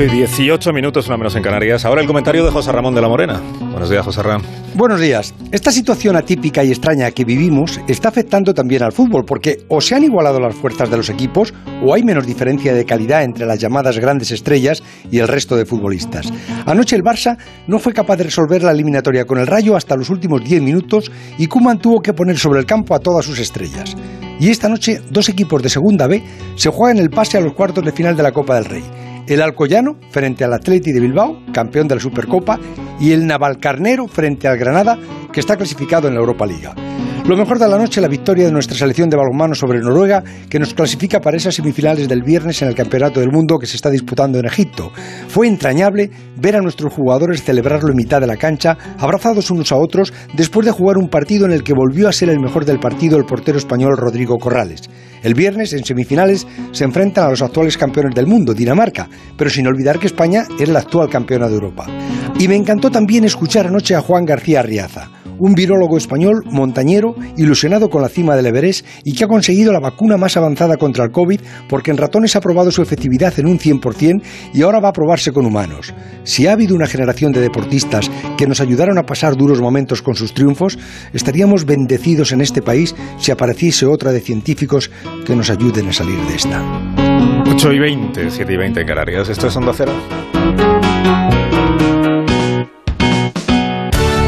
8 y 18 minutos, una menos en Canarias. Ahora el comentario de José Ramón de la Morena. Buenos días, José Ramón. Buenos días. Esta situación atípica y extraña que vivimos está afectando también al fútbol, porque o se han igualado las fuerzas de los equipos o hay menos diferencia de calidad entre las llamadas grandes estrellas y el resto de futbolistas. Anoche el Barça no fue capaz de resolver la eliminatoria con el Rayo hasta los últimos 10 minutos y Kuman tuvo que poner sobre el campo a todas sus estrellas. Y esta noche dos equipos de Segunda B se juegan el pase a los cuartos de final de la Copa del Rey. El Alcoyano frente al Atleti de Bilbao, campeón de la Supercopa, y el Navalcarnero frente al Granada, que está clasificado en la Europa Liga. Lo mejor de la noche, la victoria de nuestra selección de balonmano sobre Noruega, que nos clasifica para esas semifinales del viernes en el Campeonato del Mundo que se está disputando en Egipto. Fue entrañable ver a nuestros jugadores celebrarlo en mitad de la cancha, abrazados unos a otros, después de jugar un partido en el que volvió a ser el mejor del partido el portero español Rodrigo Corrales. El viernes, en semifinales, se enfrentan a los actuales campeones del mundo, Dinamarca, pero sin olvidar que España es la actual campeona de Europa. Y me encantó también escuchar anoche a Juan García Arriaza un virólogo español montañero ilusionado con la cima del Everest y que ha conseguido la vacuna más avanzada contra el COVID porque en ratones ha probado su efectividad en un 100% y ahora va a probarse con humanos. Si ha habido una generación de deportistas que nos ayudaron a pasar duros momentos con sus triunfos, estaríamos bendecidos en este país si apareciese otra de científicos que nos ayuden a salir de esta. 8 y 20, 7 y 20 en Canarias. Esto es Onda Cero.